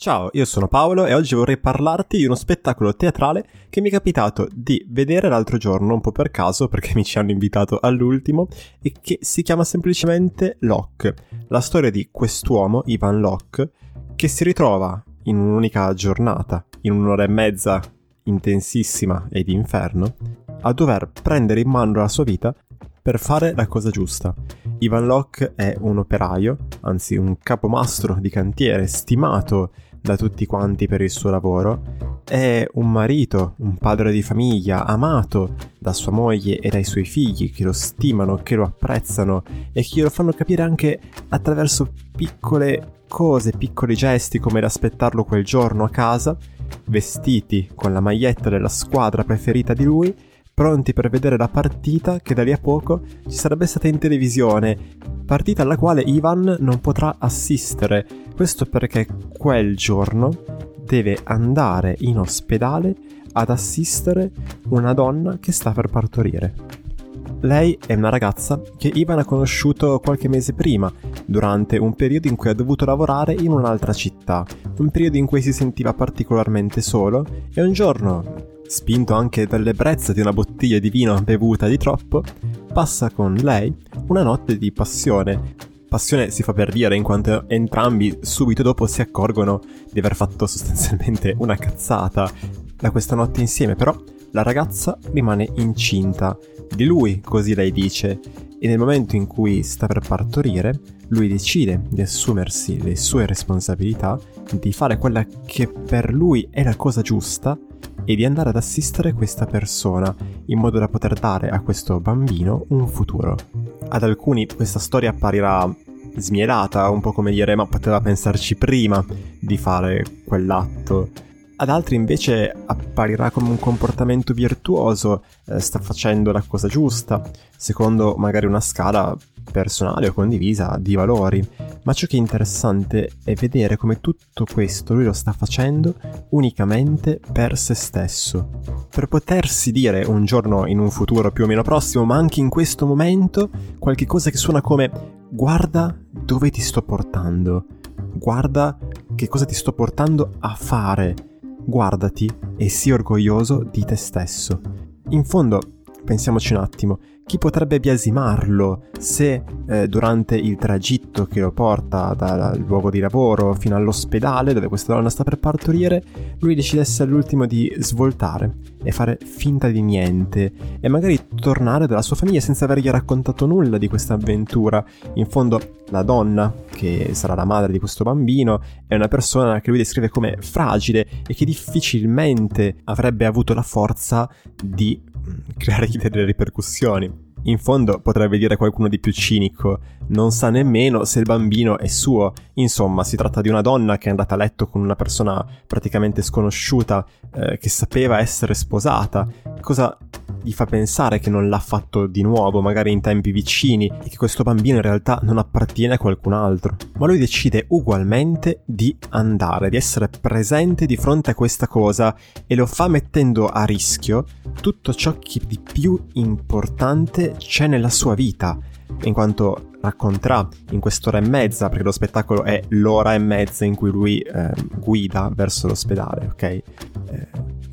Ciao, io sono Paolo e oggi vorrei parlarti di uno spettacolo teatrale che mi è capitato di vedere l'altro giorno, un po' per caso perché mi ci hanno invitato all'ultimo, e che si chiama semplicemente Locke, la storia di quest'uomo, Ivan Locke, che si ritrova in un'unica giornata, in un'ora e mezza intensissima e di inferno, a dover prendere in mano la sua vita per fare la cosa giusta. Ivan Locke è un operaio, anzi un capomastro di cantiere stimato da tutti quanti per il suo lavoro, è un marito, un padre di famiglia, amato da sua moglie e dai suoi figli che lo stimano, che lo apprezzano e che lo fanno capire anche attraverso piccole cose, piccoli gesti come l'aspettarlo quel giorno a casa, vestiti con la maglietta della squadra preferita di lui, pronti per vedere la partita che da lì a poco ci sarebbe stata in televisione, partita alla quale Ivan non potrà assistere questo perché quel giorno deve andare in ospedale ad assistere una donna che sta per partorire. Lei è una ragazza che Ivan ha conosciuto qualche mese prima, durante un periodo in cui ha dovuto lavorare in un'altra città, un periodo in cui si sentiva particolarmente solo e un giorno, spinto anche dall'ebbrezza di una bottiglia di vino bevuta di troppo, passa con lei una notte di passione, Passione si fa per dire in quanto entrambi subito dopo si accorgono di aver fatto sostanzialmente una cazzata da questa notte insieme, però la ragazza rimane incinta. Di lui, così lei dice, e nel momento in cui sta per partorire, lui decide di assumersi le sue responsabilità, di fare quella che per lui è la cosa giusta e di andare ad assistere questa persona in modo da poter dare a questo bambino un futuro. Ad alcuni questa storia apparirà smielata, un po' come dire ma poteva pensarci prima di fare quell'atto. Ad altri invece apparirà come un comportamento virtuoso, eh, sta facendo la cosa giusta, secondo magari una scala personale o condivisa di valori. Ma ciò che è interessante è vedere come tutto questo lui lo sta facendo unicamente per se stesso. Per potersi dire un giorno in un futuro più o meno prossimo, ma anche in questo momento, qualche cosa che suona come guarda dove ti sto portando, guarda che cosa ti sto portando a fare, guardati e sii orgoglioso di te stesso. In fondo, pensiamoci un attimo, chi potrebbe biasimarlo se eh, durante il tragitto che lo porta dal luogo di lavoro fino all'ospedale dove questa donna sta per partorire, lui decidesse all'ultimo di svoltare e fare finta di niente e magari tornare dalla sua famiglia senza avergli raccontato nulla di questa avventura. In fondo la donna, che sarà la madre di questo bambino, è una persona che lui descrive come fragile e che difficilmente avrebbe avuto la forza di creare delle ripercussioni. In fondo potrebbe dire qualcuno di più cinico, non sa nemmeno se il bambino è suo. Insomma, si tratta di una donna che è andata a letto con una persona praticamente sconosciuta, eh, che sapeva essere sposata. Cosa gli fa pensare che non l'ha fatto di nuovo, magari in tempi vicini, e che questo bambino in realtà non appartiene a qualcun altro. Ma lui decide ugualmente di andare, di essere presente di fronte a questa cosa e lo fa mettendo a rischio tutto ciò che di più importante c'è nella sua vita, in quanto racconterà in quest'ora e mezza, perché lo spettacolo è l'ora e mezza in cui lui eh, guida verso l'ospedale, ok? Eh,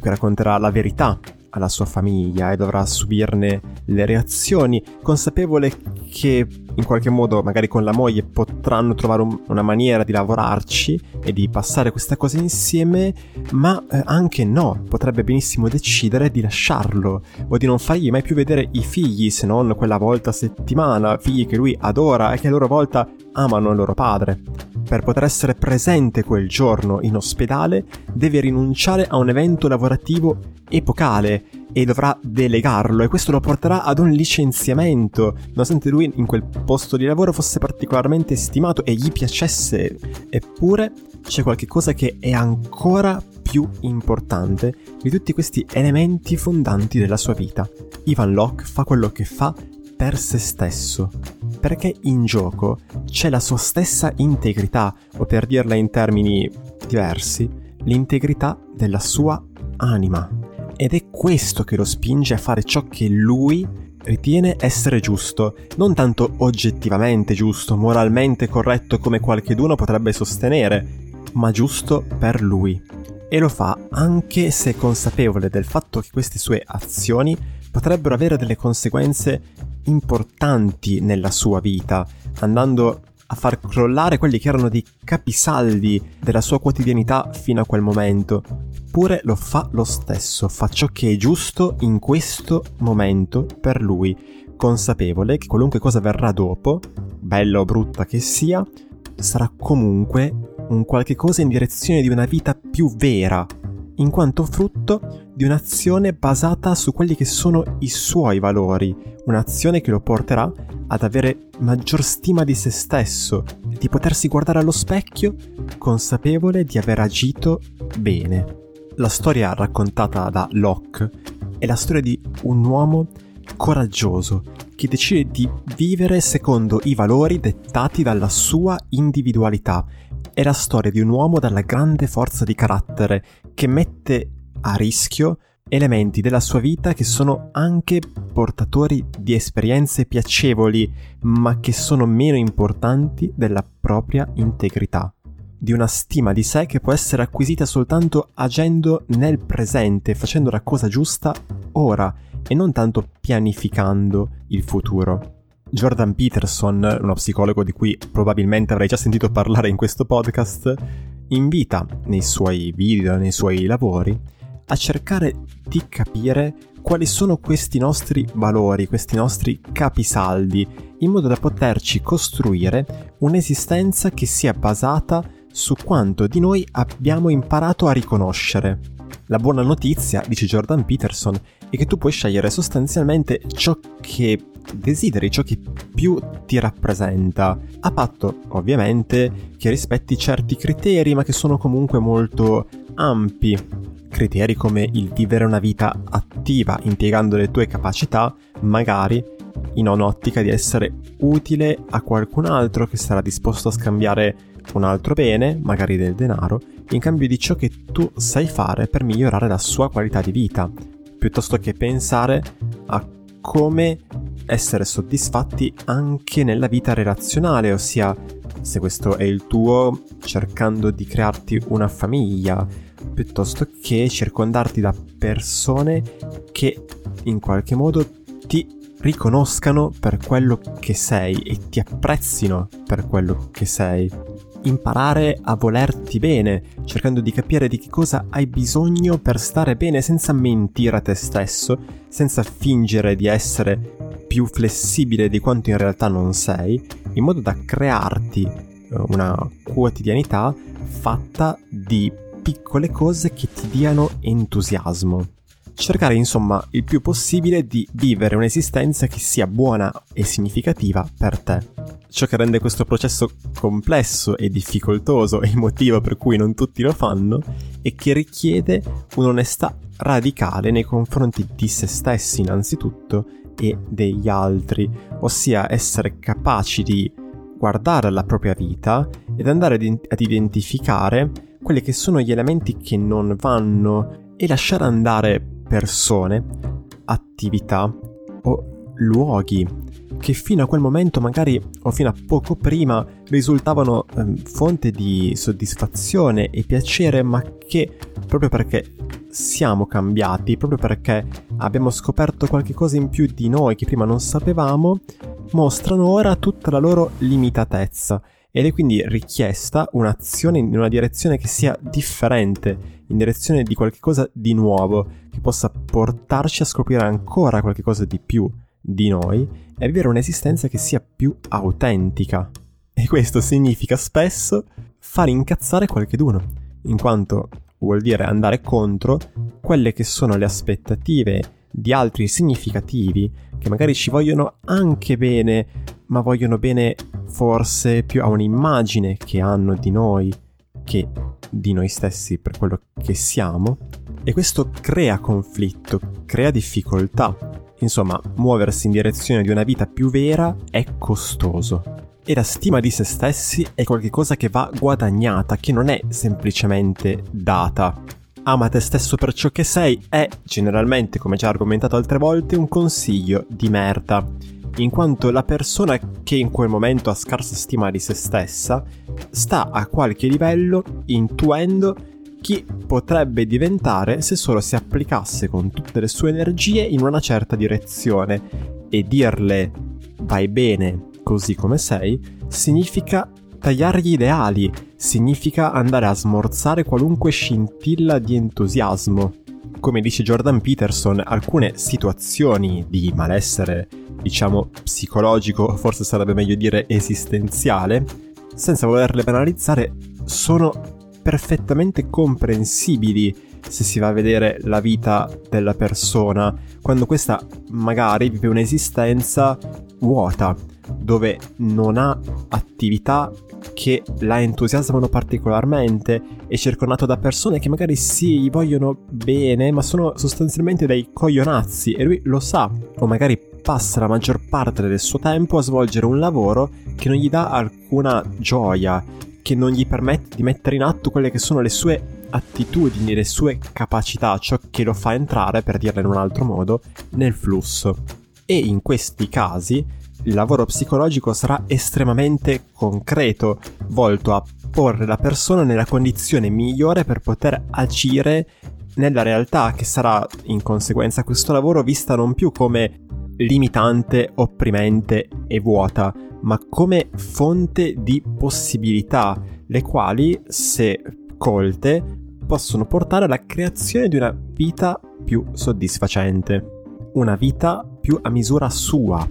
racconterà la verità alla sua famiglia e dovrà subirne le reazioni, consapevole che in qualche modo magari con la moglie potranno trovare un, una maniera di lavorarci e di passare questa cosa insieme, ma eh, anche no, potrebbe benissimo decidere di lasciarlo o di non fargli mai più vedere i figli se non quella volta a settimana, figli che lui adora e che a loro volta amano il loro padre. Per poter essere presente quel giorno in ospedale deve rinunciare a un evento lavorativo epocale e dovrà delegarlo e questo lo porterà ad un licenziamento, nonostante lui in quel posto di lavoro fosse particolarmente stimato e gli piacesse. Eppure c'è qualcosa che è ancora più importante di tutti questi elementi fondanti della sua vita. Ivan Locke fa quello che fa per se stesso, perché in gioco c'è la sua stessa integrità, o per dirla in termini diversi, l'integrità della sua anima. Ed è questo che lo spinge a fare ciò che lui ritiene essere giusto, non tanto oggettivamente giusto, moralmente corretto come qualcheduno potrebbe sostenere, ma giusto per lui. E lo fa anche se consapevole del fatto che queste sue azioni potrebbero avere delle conseguenze importanti nella sua vita, andando a far crollare quelli che erano dei capisaldi della sua quotidianità fino a quel momento. Pure lo fa lo stesso, fa ciò che è giusto in questo momento per lui, consapevole che qualunque cosa verrà dopo, bella o brutta che sia, sarà comunque un qualche cosa in direzione di una vita più vera, in quanto frutto di un'azione basata su quelli che sono i suoi valori, un'azione che lo porterà ad avere maggior stima di se stesso, di potersi guardare allo specchio consapevole di aver agito bene. La storia raccontata da Locke è la storia di un uomo coraggioso che decide di vivere secondo i valori dettati dalla sua individualità. È la storia di un uomo dalla grande forza di carattere che mette a rischio elementi della sua vita che sono anche portatori di esperienze piacevoli, ma che sono meno importanti della propria integrità. Di una stima di sé che può essere acquisita soltanto agendo nel presente, facendo la cosa giusta ora e non tanto pianificando il futuro. Jordan Peterson, uno psicologo di cui probabilmente avrai già sentito parlare in questo podcast, invita nei suoi video, nei suoi lavori, a cercare di capire quali sono questi nostri valori, questi nostri capisaldi, in modo da poterci costruire un'esistenza che sia basata su quanto di noi abbiamo imparato a riconoscere. La buona notizia, dice Jordan Peterson, è che tu puoi scegliere sostanzialmente ciò che desideri, ciò che più ti rappresenta, a patto ovviamente che rispetti certi criteri, ma che sono comunque molto ampi. Criteri come il vivere una vita attiva, impiegando le tue capacità, magari in un'ottica di essere utile a qualcun altro che sarà disposto a scambiare un altro bene, magari del denaro, in cambio di ciò che tu sai fare per migliorare la sua qualità di vita, piuttosto che pensare a come essere soddisfatti anche nella vita relazionale, ossia se questo è il tuo, cercando di crearti una famiglia, piuttosto che circondarti da persone che in qualche modo ti riconoscano per quello che sei e ti apprezzino per quello che sei. Imparare a volerti bene, cercando di capire di che cosa hai bisogno per stare bene senza mentire a te stesso, senza fingere di essere più flessibile di quanto in realtà non sei, in modo da crearti eh, una quotidianità fatta di piccole cose che ti diano entusiasmo. Cercare insomma il più possibile di vivere un'esistenza che sia buona e significativa per te. Ciò che rende questo processo complesso e difficoltoso e il motivo per cui non tutti lo fanno è che richiede un'onestà radicale nei confronti di se stessi innanzitutto e degli altri, ossia essere capaci di guardare la propria vita ed andare ad identificare quelli che sono gli elementi che non vanno e lasciare andare persone, attività o luoghi che fino a quel momento magari o fino a poco prima risultavano eh, fonte di soddisfazione e piacere, ma che proprio perché siamo cambiati, proprio perché abbiamo scoperto qualcosa in più di noi che prima non sapevamo, mostrano ora tutta la loro limitatezza. Ed è quindi richiesta un'azione in una direzione che sia differente, in direzione di qualcosa di nuovo, che possa portarci a scoprire ancora qualcosa di più di noi a vivere un'esistenza che sia più autentica. E questo significa spesso far incazzare qualcheduno, in quanto vuol dire andare contro quelle che sono le aspettative di altri significativi che magari ci vogliono anche bene, ma vogliono bene forse più a un'immagine che hanno di noi che di noi stessi per quello che siamo. E questo crea conflitto, crea difficoltà. Insomma, muoversi in direzione di una vita più vera è costoso. E la stima di se stessi è qualcosa che va guadagnata, che non è semplicemente data. Ama te stesso per ciò che sei è, generalmente, come già argomentato altre volte, un consiglio di merda in quanto la persona che in quel momento ha scarsa stima di se stessa sta a qualche livello intuendo chi potrebbe diventare se solo si applicasse con tutte le sue energie in una certa direzione e dirle vai bene così come sei significa tagliare gli ideali, significa andare a smorzare qualunque scintilla di entusiasmo. Come dice Jordan Peterson, alcune situazioni di malessere, diciamo psicologico, forse sarebbe meglio dire esistenziale, senza volerle banalizzare, sono perfettamente comprensibili se si va a vedere la vita della persona, quando questa magari vive un'esistenza vuota, dove non ha attività che la entusiasmano particolarmente, è circondato da persone che magari sì, gli vogliono bene, ma sono sostanzialmente dei coglionazzi e lui lo sa, o magari passa la maggior parte del suo tempo a svolgere un lavoro che non gli dà alcuna gioia, che non gli permette di mettere in atto quelle che sono le sue attitudini, le sue capacità, ciò che lo fa entrare, per dirla in un altro modo, nel flusso. E in questi casi il lavoro psicologico sarà estremamente concreto, volto a porre la persona nella condizione migliore per poter agire nella realtà che sarà in conseguenza questo lavoro vista non più come limitante, opprimente e vuota, ma come fonte di possibilità, le quali, se colte, possono portare alla creazione di una vita più soddisfacente, una vita più a misura sua,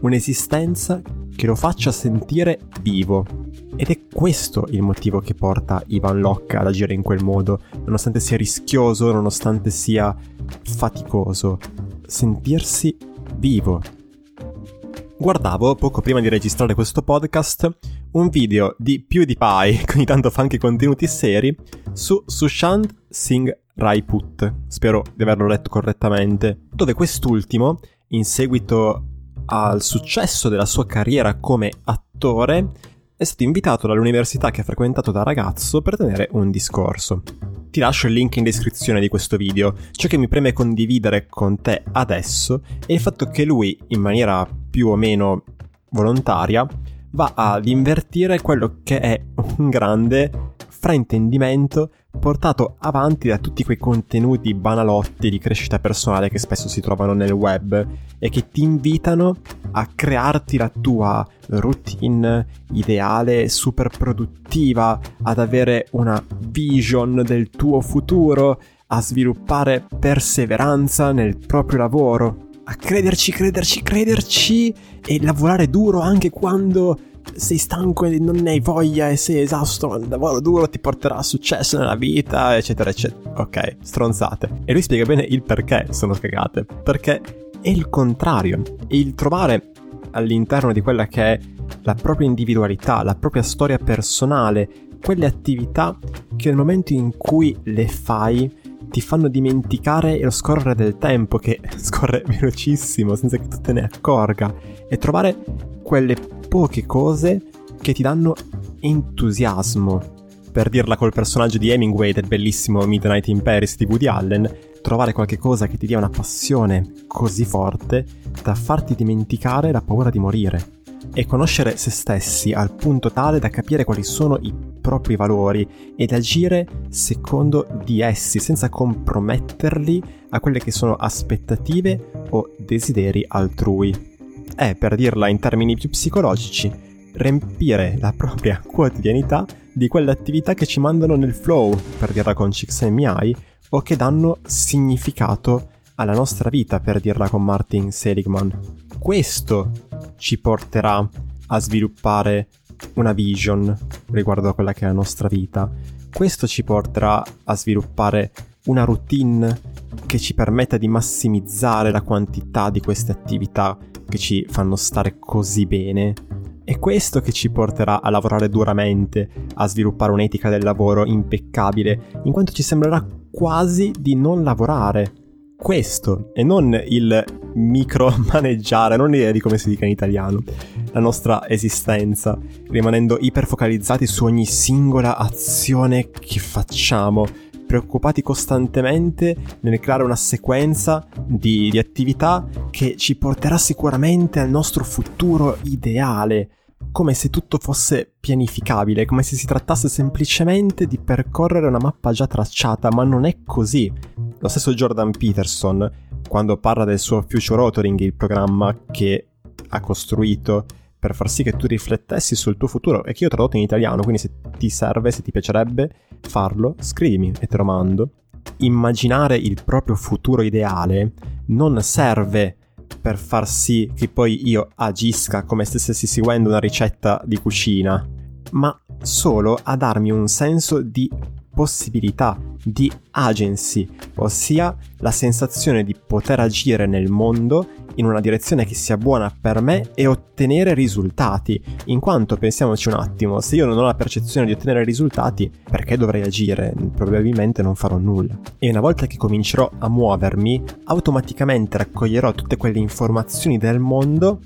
un'esistenza che lo faccia sentire vivo. Ed è questo il motivo che porta Ivan Locke ad agire in quel modo, nonostante sia rischioso, nonostante sia faticoso. Sentirsi vivo, guardavo poco prima di registrare questo podcast un video di PewDiePie, ogni tanto fa anche contenuti seri, su Sushant Singh Rajput, spero di averlo letto correttamente, dove quest'ultimo, in seguito al successo della sua carriera come attore, è stato invitato dall'università che ha frequentato da ragazzo per tenere un discorso. Ti lascio il link in descrizione di questo video. Ciò che mi preme condividere con te adesso è il fatto che lui, in maniera più o meno volontaria, va ad invertire quello che è un grande fraintendimento portato avanti da tutti quei contenuti banalotti di crescita personale che spesso si trovano nel web e che ti invitano a crearti la tua routine ideale, super produttiva, ad avere una vision del tuo futuro, a sviluppare perseveranza nel proprio lavoro, a crederci, crederci, crederci e lavorare duro anche quando sei stanco e non ne hai voglia e sei esausto, il lavoro duro ti porterà a successo nella vita, eccetera, eccetera. Ok, stronzate. E lui spiega bene il perché sono cagate. Perché è il contrario. Il trovare all'interno di quella che è la propria individualità, la propria storia personale, quelle attività che nel momento in cui le fai ti fanno dimenticare lo scorrere del tempo che scorre velocissimo senza che tu te ne accorga e trovare quelle poche cose che ti danno entusiasmo. Per dirla col personaggio di Hemingway del bellissimo Midnight in Paris di Woody Allen, trovare qualche cosa che ti dia una passione così forte da farti dimenticare la paura di morire e conoscere se stessi al punto tale da capire quali sono i propri valori ed agire secondo di essi senza comprometterli a quelle che sono aspettative o desideri altrui è, per dirla in termini più psicologici, riempire la propria quotidianità di quelle attività che ci mandano nel flow, per dirla con Csikszentmihalyi, o che danno significato alla nostra vita, per dirla con Martin Seligman. Questo ci porterà a sviluppare una vision riguardo a quella che è la nostra vita. Questo ci porterà a sviluppare una routine che ci permetta di massimizzare la quantità di queste attività che ci fanno stare così bene. È questo che ci porterà a lavorare duramente, a sviluppare un'etica del lavoro impeccabile, in quanto ci sembrerà quasi di non lavorare. Questo, e non il micromaneggiare, non l'idea di come si dica in italiano, la nostra esistenza, rimanendo iperfocalizzati su ogni singola azione che facciamo, preoccupati costantemente nel creare una sequenza di, di attività che ci porterà sicuramente al nostro futuro ideale come se tutto fosse pianificabile, come se si trattasse semplicemente di percorrere una mappa già tracciata, ma non è così. Lo stesso Jordan Peterson, quando parla del suo Future Authoring, il programma che ha costruito per far sì che tu riflettessi sul tuo futuro e che io ho tradotto in italiano, quindi se ti serve, se ti piacerebbe farlo, scrivimi e te lo mando. Immaginare il proprio futuro ideale non serve per far sì che poi io agisca come se stessi seguendo una ricetta di cucina, ma solo a darmi un senso di possibilità, di agency, ossia la sensazione di poter agire nel mondo in una direzione che sia buona per me e ottenere risultati. In quanto pensiamoci un attimo, se io non ho la percezione di ottenere risultati, perché dovrei agire? Probabilmente non farò nulla. E una volta che comincerò a muovermi, automaticamente raccoglierò tutte quelle informazioni del mondo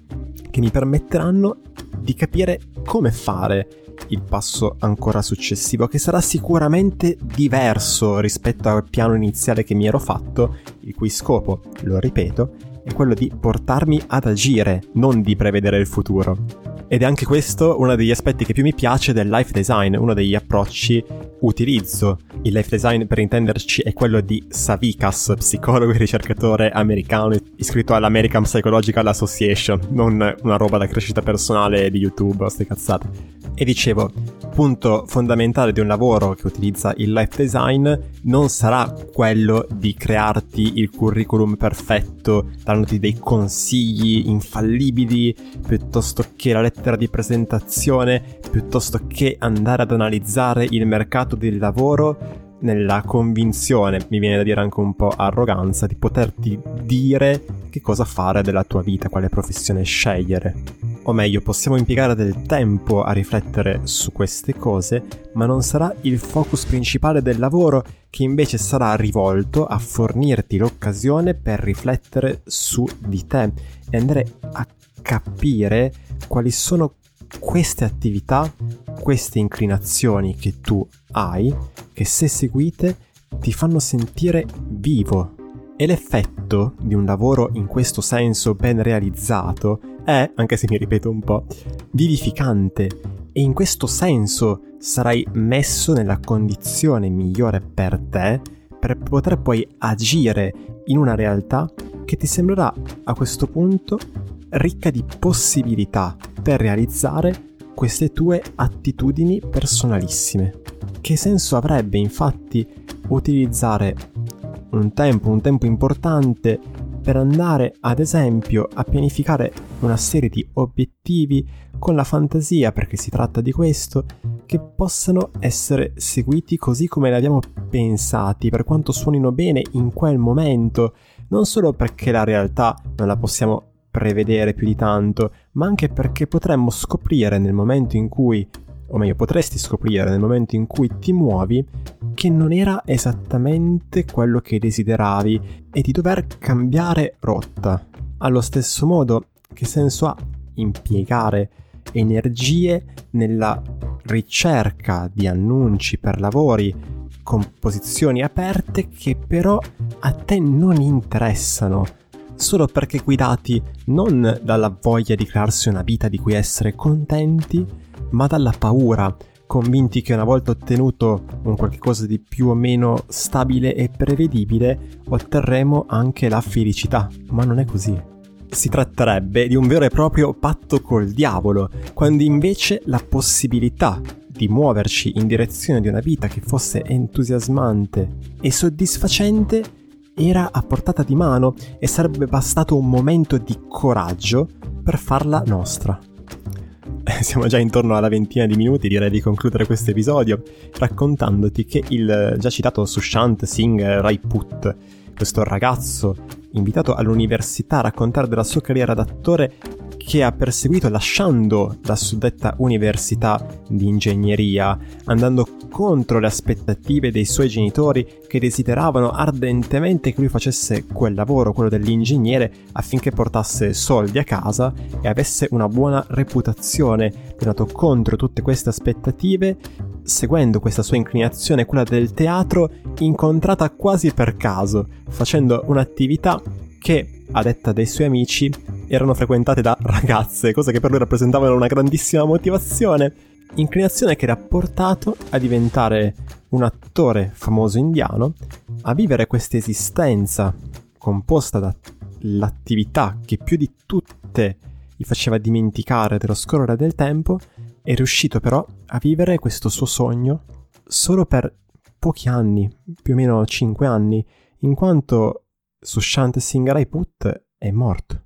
che mi permetteranno di capire come fare il passo ancora successivo, che sarà sicuramente diverso rispetto al piano iniziale che mi ero fatto, il cui scopo, lo ripeto, è quello di portarmi ad agire, non di prevedere il futuro. Ed è anche questo uno degli aspetti che più mi piace del life design, uno degli approcci utilizzo. Il life design, per intenderci, è quello di Savikas, psicologo e ricercatore americano iscritto all'American Psychological Association, non una roba da crescita personale di YouTube o ste cazzate. E dicevo, punto fondamentale di un lavoro che utilizza il life design non sarà quello di crearti il curriculum perfetto, dandoti dei consigli infallibili, piuttosto che la lettera di presentazione, piuttosto che andare ad analizzare il mercato del lavoro nella convinzione, mi viene da dire anche un po' arroganza, di poterti dire che cosa fare della tua vita, quale professione scegliere. O meglio, possiamo impiegare del tempo a riflettere su queste cose, ma non sarà il focus principale del lavoro che invece sarà rivolto a fornirti l'occasione per riflettere su di te e andare a capire quali sono queste attività, queste inclinazioni che tu hai, che se seguite ti fanno sentire vivo. E l'effetto di un lavoro in questo senso ben realizzato è, anche se mi ripeto un po', vivificante e in questo senso sarai messo nella condizione migliore per te per poter poi agire in una realtà che ti sembrerà a questo punto ricca di possibilità per realizzare queste tue attitudini personalissime. Che senso avrebbe infatti utilizzare un tempo, un tempo importante per andare ad esempio a pianificare una serie di obiettivi con la fantasia, perché si tratta di questo, che possano essere seguiti così come li abbiamo pensati, per quanto suonino bene in quel momento, non solo perché la realtà non la possiamo prevedere più di tanto, ma anche perché potremmo scoprire nel momento in cui, o meglio potresti scoprire nel momento in cui ti muovi, che non era esattamente quello che desideravi e di dover cambiare rotta. Allo stesso modo, che senso ha impiegare energie nella ricerca di annunci per lavori con posizioni aperte che però a te non interessano? Solo perché guidati non dalla voglia di crearsi una vita di cui essere contenti, ma dalla paura, convinti che una volta ottenuto un qualcosa di più o meno stabile e prevedibile, otterremo anche la felicità, ma non è così. Si tratterebbe di un vero e proprio patto col diavolo, quando invece la possibilità di muoverci in direzione di una vita che fosse entusiasmante e soddisfacente era a portata di mano e sarebbe bastato un momento di coraggio per farla nostra. Siamo già intorno alla ventina di minuti, direi di concludere questo episodio raccontandoti che il già citato Sushant Singh Raiput, questo ragazzo invitato all'università a raccontare della sua carriera d'attore, che ha perseguito lasciando la suddetta università di ingegneria, andando contro le aspettative dei suoi genitori che desideravano ardentemente che lui facesse quel lavoro, quello dell'ingegnere, affinché portasse soldi a casa e avesse una buona reputazione. È andato contro tutte queste aspettative seguendo questa sua inclinazione, quella del teatro, incontrata quasi per caso, facendo un'attività che, a detta dei suoi amici, erano frequentate da ragazze, cosa che per lui rappresentavano una grandissima motivazione. Inclinazione che l'ha portato a diventare un attore famoso indiano, a vivere questa esistenza composta dall'attività che più di tutte gli faceva dimenticare dello scorrere del tempo, è riuscito però a vivere questo suo sogno solo per pochi anni, più o meno 5 anni, in quanto Sushant Singh Rajput è morto.